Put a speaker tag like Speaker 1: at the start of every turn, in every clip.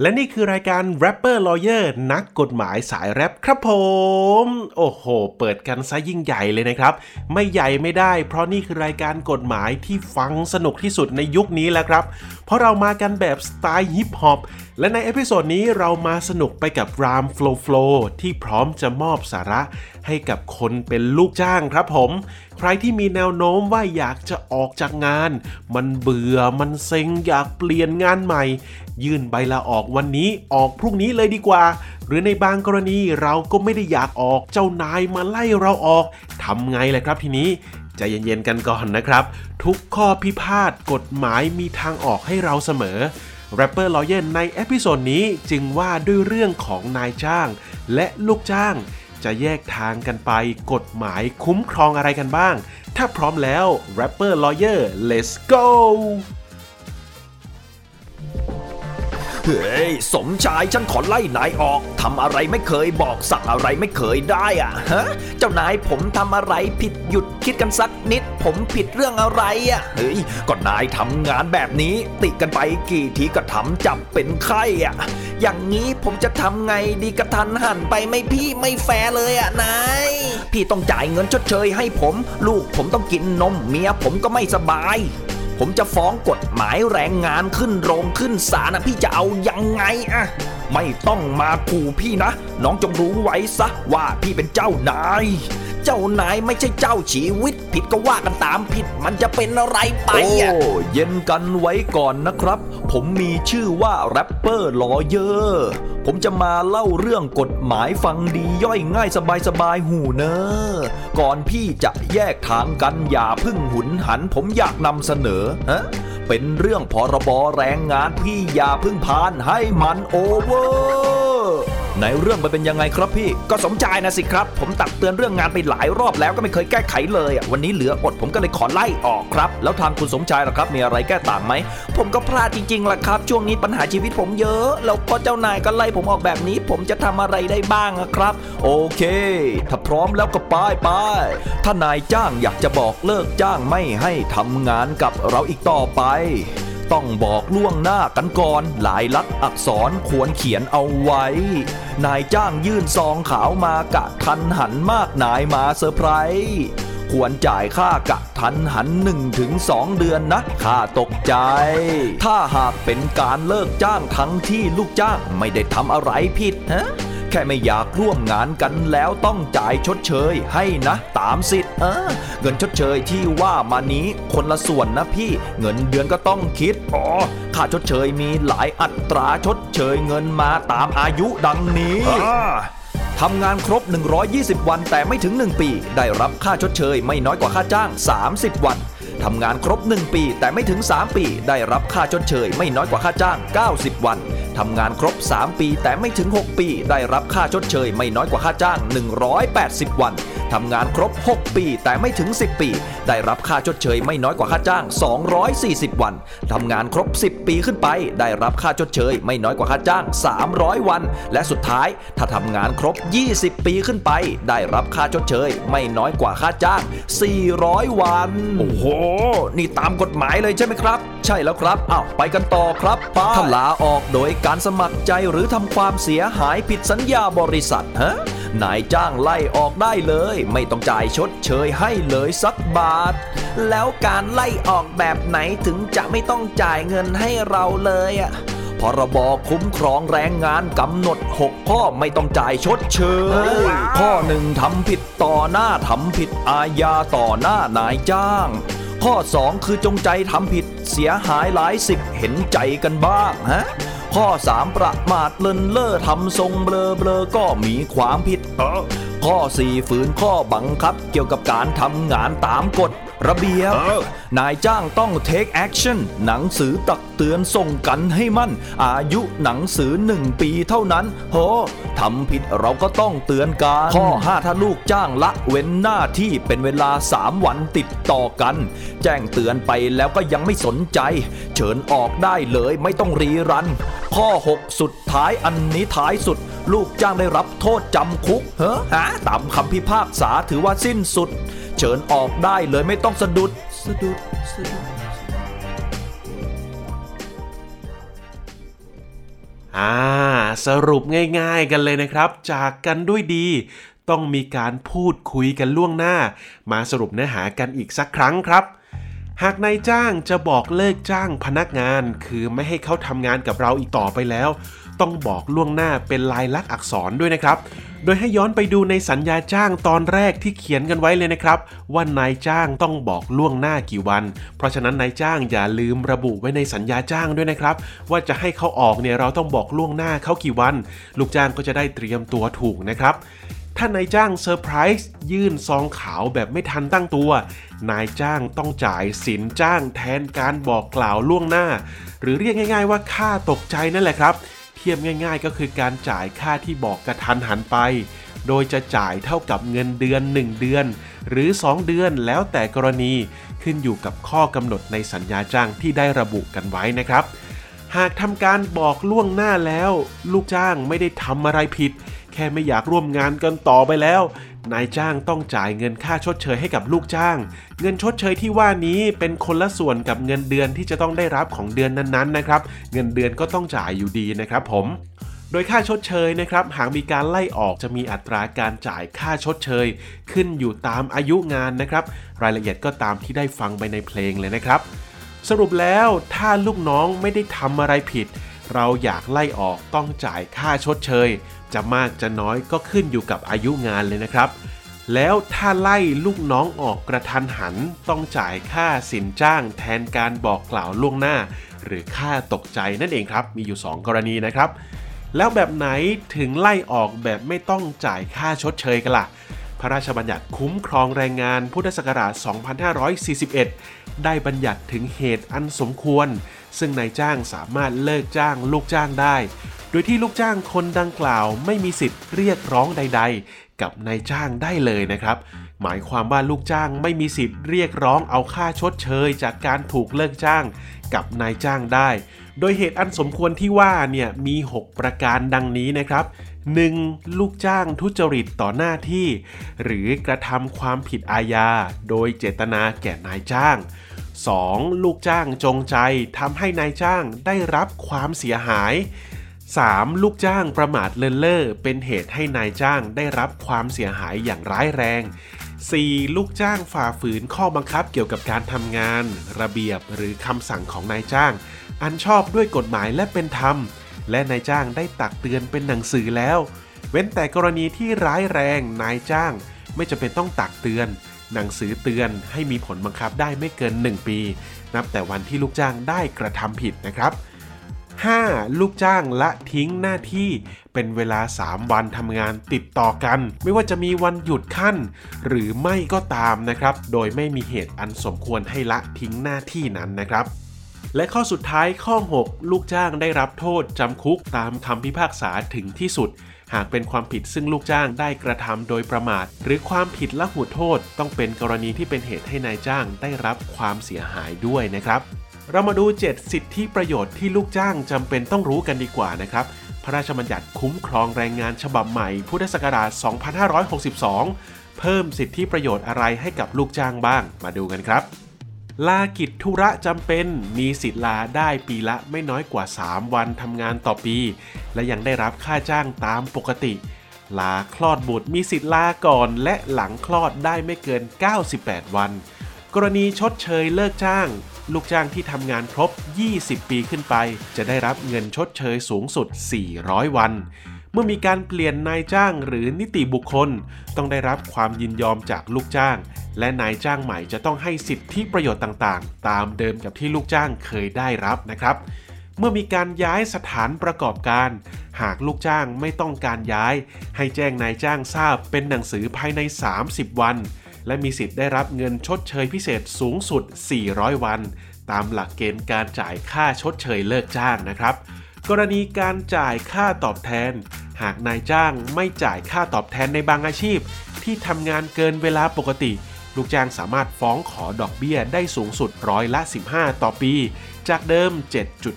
Speaker 1: และนี่คือรายการ Rapper Lawyer นักกฎหมายสายแรปครับผม โอ้โห เปิดกันซะยิ่งใหญ่เลยนะครับ ไม่ใหญ่ไม่ได้ เพราะนี่คือรายการกฎหมายที่ฟังสนุกที่สุดในยุคนี้แล้วครับ เพราะเรามากันแบบสไตล์ฮิปฮอปและใน episode นี้เรามาสนุกไปกับ rhyme flow flow ที่พร้อมจะมอบสาระให้กับคนเป็นลูกจ้างครับผม ใครที่มีแนวโน้มว่าอยากจะออกจากงาน มันเบื่อมันเซ็งอยากเปลี่ยนงานใหม่ ยื่นใบลาออกวันนี้ออกพรุ่งนี้เลยดีกว่า หรือในบางกรณีเราก็ไม่ได้อยากออกเจ้านายมาไล่เราออกทำไงเลยครับทีนี้ใจเย็นๆกันก่อนนะครับ ทุกข้อพิพาทกฎหมายมีทางออกให้เราเสมอ Rapper Lawyer ใน episode นี้จึงว่าด้วยเรื่องของนายจ้าง และลูกจ้าง จะแยกทางกันไปกฎหมายคุ้มครองอะไรกันบ้าง ถ้าพร้อมแล้ว Rapper Lawyer let's go
Speaker 2: เฮ้ย สมชายฉันขอไล่นายออก ทำอะไรไม่เคยบอกสั่งอะไรไม่เคยได้อะฮะ เจ้านายผมทำอะไรผิดหยุดคิดกันสักนิด ผมผิดเรื่องอะไรอะเฮ้ยก็นายทำงานแบบนี้ ติกันไปกี่ทีก็ทำจับเป็นไข้อะอย่างนี้ผมจะทำไงดีกระทันหันไปไม่พี่ไม่แฟร์เลยอะนาย พี่ต้องจ่ายเงินชดเชยให้ผม ลูกผมต้องกินนมเมียผมก็ไม่สบาย ผมจะฟ้องกฎหมายแรงงานขึ้นโรงขึ้นศาลนะพี่จะเอายังไงอะไม่ต้องมาขู่พี่นะ น้องจงรู้ไว้ซะว่าพี่เป็นเจ้านาย เจ้านายไม่ใช่เจ้าชีวิต ผิดก็ว่ากันตามผิด มันจะเป็นอะไรไปอะโอ้เย็นกันไว้ก่อนนะครับ ผมมีชื่อว่า Rapper Lawyer ผมจะมาเล่าเรื่องกฎหมายฟังดีย่อยง่ายสบายสบายหูเนอก่อนพี่จะแยกทางกันอย่าพึ่งหุนหัน ผมอยากนำเสนอฮะเป็นเรื่องพรบแรงงานพี่อย่าพึ่งพานให้มันโอเวอร์ ในเรื่องมันเป็นยังไงครับพี่ ก็สมใจนะสิครับ ผมตักเตือนเรื่องงานไปหลายรอบแล้วก็ไม่เคยแก้ไขเลยอะวันนี้เหลืออดผมก็เลยขอไล่ออกครับ แล้วทางคุณสมชายล่ะครับ มีอะไรแก้ต่างไหม ผมก็พลาดจริงๆล่ะครับ ช่วงนี้ปัญหาชีวิตผมเยอะ แล้วก็เจ้านายก็ไล่ผมออกแบบนี้ ผมจะทำอะไรได้บ้างครับ โอเค ถ้าพร้อมแล้วก็ไปไปถ้านายจ้างอยากจะบอกเลิกจ้างไม่ให้ทำงานกับเราอีกต่อไป ต้องบอกล่วงหน้ากันก่อน ลายลักษณ์อักษรควรเขียนเอาไว้ นายจ้างยื่นซองขาวมากะทันหันมากนายมาเซอร์ไพรส์ควรจ่ายค่ากะทันหัน1ถึง2เดือนนะค่าตกใจ ถ้าหากเป็นการเลิกจ้างทั้งที่ลูกจ้างไม่ได้ทำอะไรผิดฮะ แค่ไม่อยากร่วมงานกันแล้วต้องจ่ายชดเชยให้นะ ตามสิทธิ์เออ เงินชดเชยที่ว่ามานี้คนละส่วนนะพี่ เงินเดือนก็ต้องคิดอ๋อค่าชดเชยมีหลายอัตราชดเชยเงินมาตามอายุดังนี้ทำงานครบ 120 วันแต่ไม่ถึง 1 ปี ได้รับค่าชดเชยไม่น้อยกว่าค่าจ้าง 30 วันทำงานครบ 1 ปีแต่ไม่ถึง 3 ปี ได้รับค่าชดเชยไม่น้อยกว่าค่าจ้าง 90 วัน ทำงานครบ 3 ปีแต่ไม่ถึง 6 ปี ได้รับค่าชดเชยไม่น้อยกว่าค่าจ้าง 180 วัน ทำงานครบ 6 ปี แต่ไม่ถึง 10 ปี ได้รับค่าชดเชยไม่น้อยกว่าค่าจ้าง 240 วัน ทำงานครบ 10 ปีขึ้นไป ได้รับค่าชดเชยไม่น้อยกว่าค่าจ้าง 300 วัน และสุดท้าย ถ้าทำงานครบ 20 ปีขึ้นไป ได้รับค่าชดเชยไม่น้อยกว่าค่าจ้าง 400 วัน โอ้โห นี่ตามกฎหมายเลยใช่ไหมครับ ใช่แล้วครับอ้าวไปกันต่อครับป้าถ้าลาออกโดยการสมัครใจหรือทำความเสียหายผิดสัญญาบริษัทฮะ นายจ้างไล่ออกได้เลย ไม่ต้องจ่ายชดเชยให้เลยสักบาท แล้วการไล่ออกแบบไหนถึงจะไม่ต้องจ่ายเงินให้เราเลยอะพรบคุ้มครองแรงงานกำหนด 6 ข้อไม่ต้องจ่ายชดเชย ข้อหนึ่งทำผิดต่อหน้าทำผิดอาญาต่อหน้านายจ้าง ข้อ 2 คือจงใจทำผิดเสียหายหลายสิบเห็นใจกันบ้างฮะ ข้อ 3 ประมาทเลินเล่อทำทรงเบลอเบลอก็มีความผิด ข้อ 4 ฝืนข้อบังคับเกี่ยวกับการทำงานตามกฎระเบียบ นายจ้างต้อง take action หนังสือตักเตือนส่งกันให้มั่น อายุหนังสือหนึ่งปีเท่านั้นโหทำผิดเราก็ต้องเตือนกัน ข้อ 5 ถ้าลูกจ้างละเว้นหน้าที่เป็นเวลา 3 วันติดต่อกัน แจ้งเตือนไปแล้วก็ยังไม่สนใจ เชิญออกได้เลยไม่ต้องรีรัน ข้อ 6 สุดท้ายอันนี้ท้ายสุด ลูกจ้างได้รับโทษจำคุกเฮ้อฮะตามคำพิพากษาถือว่าสิ้นสุด เชิญออกได้เลยไม่ต้องสะดุดสะดุดสะดุด
Speaker 1: อ่าสรุปง่ายๆกันเลยนะครับ จากกันด้วยดี ต้องมีการพูดคุยกันล่วงหน้า มาสรุปเนื้อหากันอีกสักครั้งครับ หากนายจ้างจะบอกเลิกจ้างพนักงาน คือไม่ให้เขาทำงานกับเราอีกต่อไปแล้ว ต้องบอกล่วงหน้าเป็นลายลักษณ์อักษรด้วยนะครับ โดยให้ย้อนไปดูในสัญญาจ้างตอนแรกที่เขียนกันไว้เลยนะครับ ว่านายจ้างต้องบอกล่วงหน้ากี่วัน เพราะฉะนั้นนายจ้างอย่าลืมระบุไว้ในสัญญาจ้างด้วยนะครับ ว่าจะให้เขาออกเนี่ยเราต้องบอกล่วงหน้าเขากี่วัน ลูกจ้างก็จะได้เตรียมตัวถูกนะครับ ถ้านายจ้างเซอร์ไพรส์ยื่นซองขาวแบบไม่ทันตั้งตัว นายจ้างต้องจ่ายสินจ้างแทนการบอกกล่าวล่วงหน้า หรือเรียกง่าย ๆ ว่าค่าตกใจนั่นแหละครับ เทียบง่าย ๆ ก็คือการจ่ายค่าที่บอกกระทันหันไป โดยจะจ่ายเท่ากับเงินเดือน 1 เดือน หรือ 2 เดือนแล้วแต่กรณี ขึ้นอยู่กับข้อกำหนดในสัญญาจ้างที่ได้ระบุกันไว้นะครับ หากทำการบอกล่วงหน้าแล้ว ลูกจ้างไม่ได้ทำอะไรผิด แค่ไม่อยากร่วมงานกันต่อไปแล้ว นายจ้างต้องจ่ายเงินค่าชดเชยให้กับลูกจ้าง เงินชดเชยที่ว่านี้เป็นคนละส่วนกับเงินเดือนที่จะต้องได้รับของเดือนนั้นๆนะครับ เงินเดือนก็ต้องจ่ายอยู่ดีนะครับ ผมโดยค่าชดเชยนะครับ หากมีการไล่ออกจะมีอัตราการจ่ายค่าชดเชย ขึ้นอยู่ตามอายุงานนะครับ รายละเอียดก็ตามที่ได้ฟังไปในเพลงเลยนะครับ สรุปแล้วถ้าลูกน้องไม่ได้ทำอะไรผิด เราอยากไล่ออกต้องจ่ายค่าชดเชย จะมากจะน้อยก็ขึ้นอยู่กับอายุงานเลยนะครับ แล้วถ้าไล่ลูกน้องออกกระทันหัน ต้องจ่ายค่าสินจ้างแทนการบอกกล่าวล่วงหน้า หรือค่าตกใจนั่นเองครับ มีอยู่ 2 กรณีนะครับ แล้วแบบไหนถึงไล่ออกแบบไม่ต้องจ่ายค่าชดเชยกันล่ะ พระราชบัญญัติคุ้มครองแรงงานพุทธศักราช 2541 ได้บัญญัติถึงเหตุอันสมควร ซึ่งนายจ้างสามารถเลิกจ้างลูกจ้างได้ โดยที่ลูกจ้างคนดังกล่าวไม่มีสิทธิ์เรียกร้องใด ๆ กับนายจ้างได้เลยนะครับ หมายความว่าลูกจ้างไม่มีสิทธิ์เรียกร้องเอาค่าชดเชย จากการถูกเลิกจ้างกับนายจ้างได้ โดยเหตุอันสมควรที่ว่าเนี่ยมี 6 ประการดังนี้นะครับ 1. ลูกจ้างทุจริตต่อหน้าที่ หรือกระทำความผิดอาญา โดยเจตนาแก่นายจ้าง 2. ลูกจ้างจงใจทำให้นายจ้างได้รับความเสียหาย 3. ลูกจ้างประมาทเลินเล่อเป็นเหตุให้นายจ้างได้รับความเสียหายอย่างร้ายแรง 4. ลูกจ้างฝ่าฝืนข้อบังคับเกี่ยวกับการทำงาน ระเบียบหรือคำสั่งของนายจ้าง อันชอบด้วยกฎหมายและเป็นธรรม และนายจ้างได้ตักเตือนเป็นหนังสือแล้ว เว้นแต่กรณีที่ร้ายแรงนายจ้างไม่จำเป็นต้องตักเตือน หนังสือเตือนให้มีผลบังคับได้ไม่เกิน 1 ปี นับแต่วันที่ลูกจ้างได้กระทำผิดนะครับ 5. ลูกจ้างละทิ้งหน้าที่เป็นเวลา 3 วันทำงานติดต่อกัน ไม่ว่าจะมีวันหยุดขั้น หรือไม่ก็ตามนะครับ โดยไม่มีเหตุอันสมควรให้ละทิ้งหน้าที่นั้นนะครับ และข้อสุดท้ายข้อ 6 ลูกจ้างได้รับโทษจำคุกตามคำพิพากษาถึงที่สุด หากเป็นความผิดซึ่งลูกจ้างได้กระทำโดยประมาท หรือความผิดละหูโทษ ต้องเป็นกรณีที่เป็นเหตุให้นายจ้างได้รับความเสียหายด้วยนะครับ เรามาดู 7 สิทธิประโยชน์ที่ลูกจ้างจำเป็นต้องรู้กันดีกว่านะครับ พระราชบัญญัติคุ้มครองแรงงานฉบับใหม่ พุทธศักราช 2562 เพิ่มสิทธิประโยชน์อะไรให้กับลูกจ้างบ้าง มาดูกันครับ ลากิจธุระจำเป็นมีสิทธิ์ลาได้ปีละไม่น้อยกว่า 3 วันทำงานต่อปี และยังได้รับค่าจ้างตามปกติ ลาคลอดบุตรมีสิทธิ์ลาก่อนและหลังคลอดได้ไม่เกิน 98 วัน กรณีชดเชยเลิกจ้าง ลูกจ้างที่ทำงานครบ 20 ปีขึ้นไป จะได้รับเงินชดเชยสูงสุด 400 วัน เมื่อมีการเปลี่ยนนายจ้างหรือนิติบุคคล ต้องได้รับความยินยอมจากลูกจ้าง และนายจ้างใหม่จะต้องให้สิทธิประโยชน์ต่างๆ ตามเดิมกับที่ลูกจ้างเคยได้รับนะครับ เมื่อมีการย้ายสถานประกอบการ หากลูกจ้างไม่ต้องการย้าย ให้แจ้งนายจ้างทราบเป็นหนังสือภายใน 30 วัน และมีสิทธิ์ได้รับเงินชดเชยพิเศษสูงสุด 400 วัน ตามหลักเกณฑ์การจ่ายค่าชดเชยเลิกจ้างนะครับ กรณีการจ่ายค่าตอบแทน หากนายจ้างไม่จ่ายค่าตอบแทนในบางอาชีพ ที่ทำงานเกินเวลาปกติ ลูกจ้างสามารถฟ้องขอดอกเบี้ยได้สูงสุดร้อยละ 15 ต่อปี จากเดิม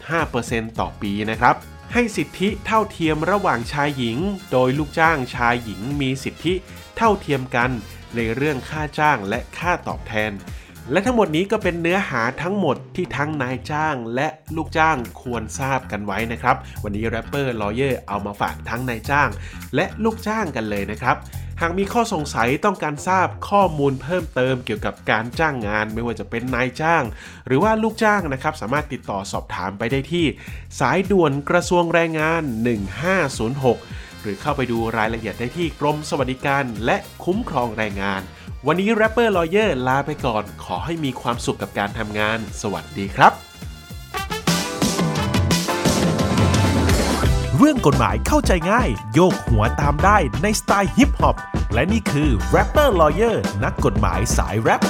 Speaker 1: 7.5%ต่อปีนะครับให้สิทธิเท่าเทียมระหว่างชายหญิง โดยลูกจ้างชายหญิงมีสิทธิเท่าเทียมกัน ในเรื่องค่าจ้างและค่าตอบแทน และทั้งหมดนี้ก็เป็นเนื้อหาทั้งหมดที่ทั้งนายจ้างและลูกจ้างควรทราบกันไว้นะครับ วันนี้ Rapper Lawyer เอามาฝากทั้งนายจ้าง และลูกจ้างกันเลยนะครับหากมีข้อสงสัยต้องการทราบข้อมูลเพิ่มเติมเกี่ยวกับการจ้างงานไม่ว่าจะเป็นนายจ้าง หรือว่าลูกจ้างนะครับ สามารถติดต่อสอบถามไปได้ที่ สายด่วนกระทรวงแรงงาน 1506 หรือเข้าไปดูรายละเอียดได้ที่กรมสวัสดิการและคุ้มครองแรงงาน วันนี้ Rapper Lawyer ลาไปก่อน ขอให้มีความสุขกับการทำงาน สวัสดีครับ
Speaker 3: เรื่องกฎหมายเข้าใจง่าย โยกหัวตามได้ในสไตล์ฮิปฮอป และนี่คือ Rapper Lawyer นักกฎหมายสายแรป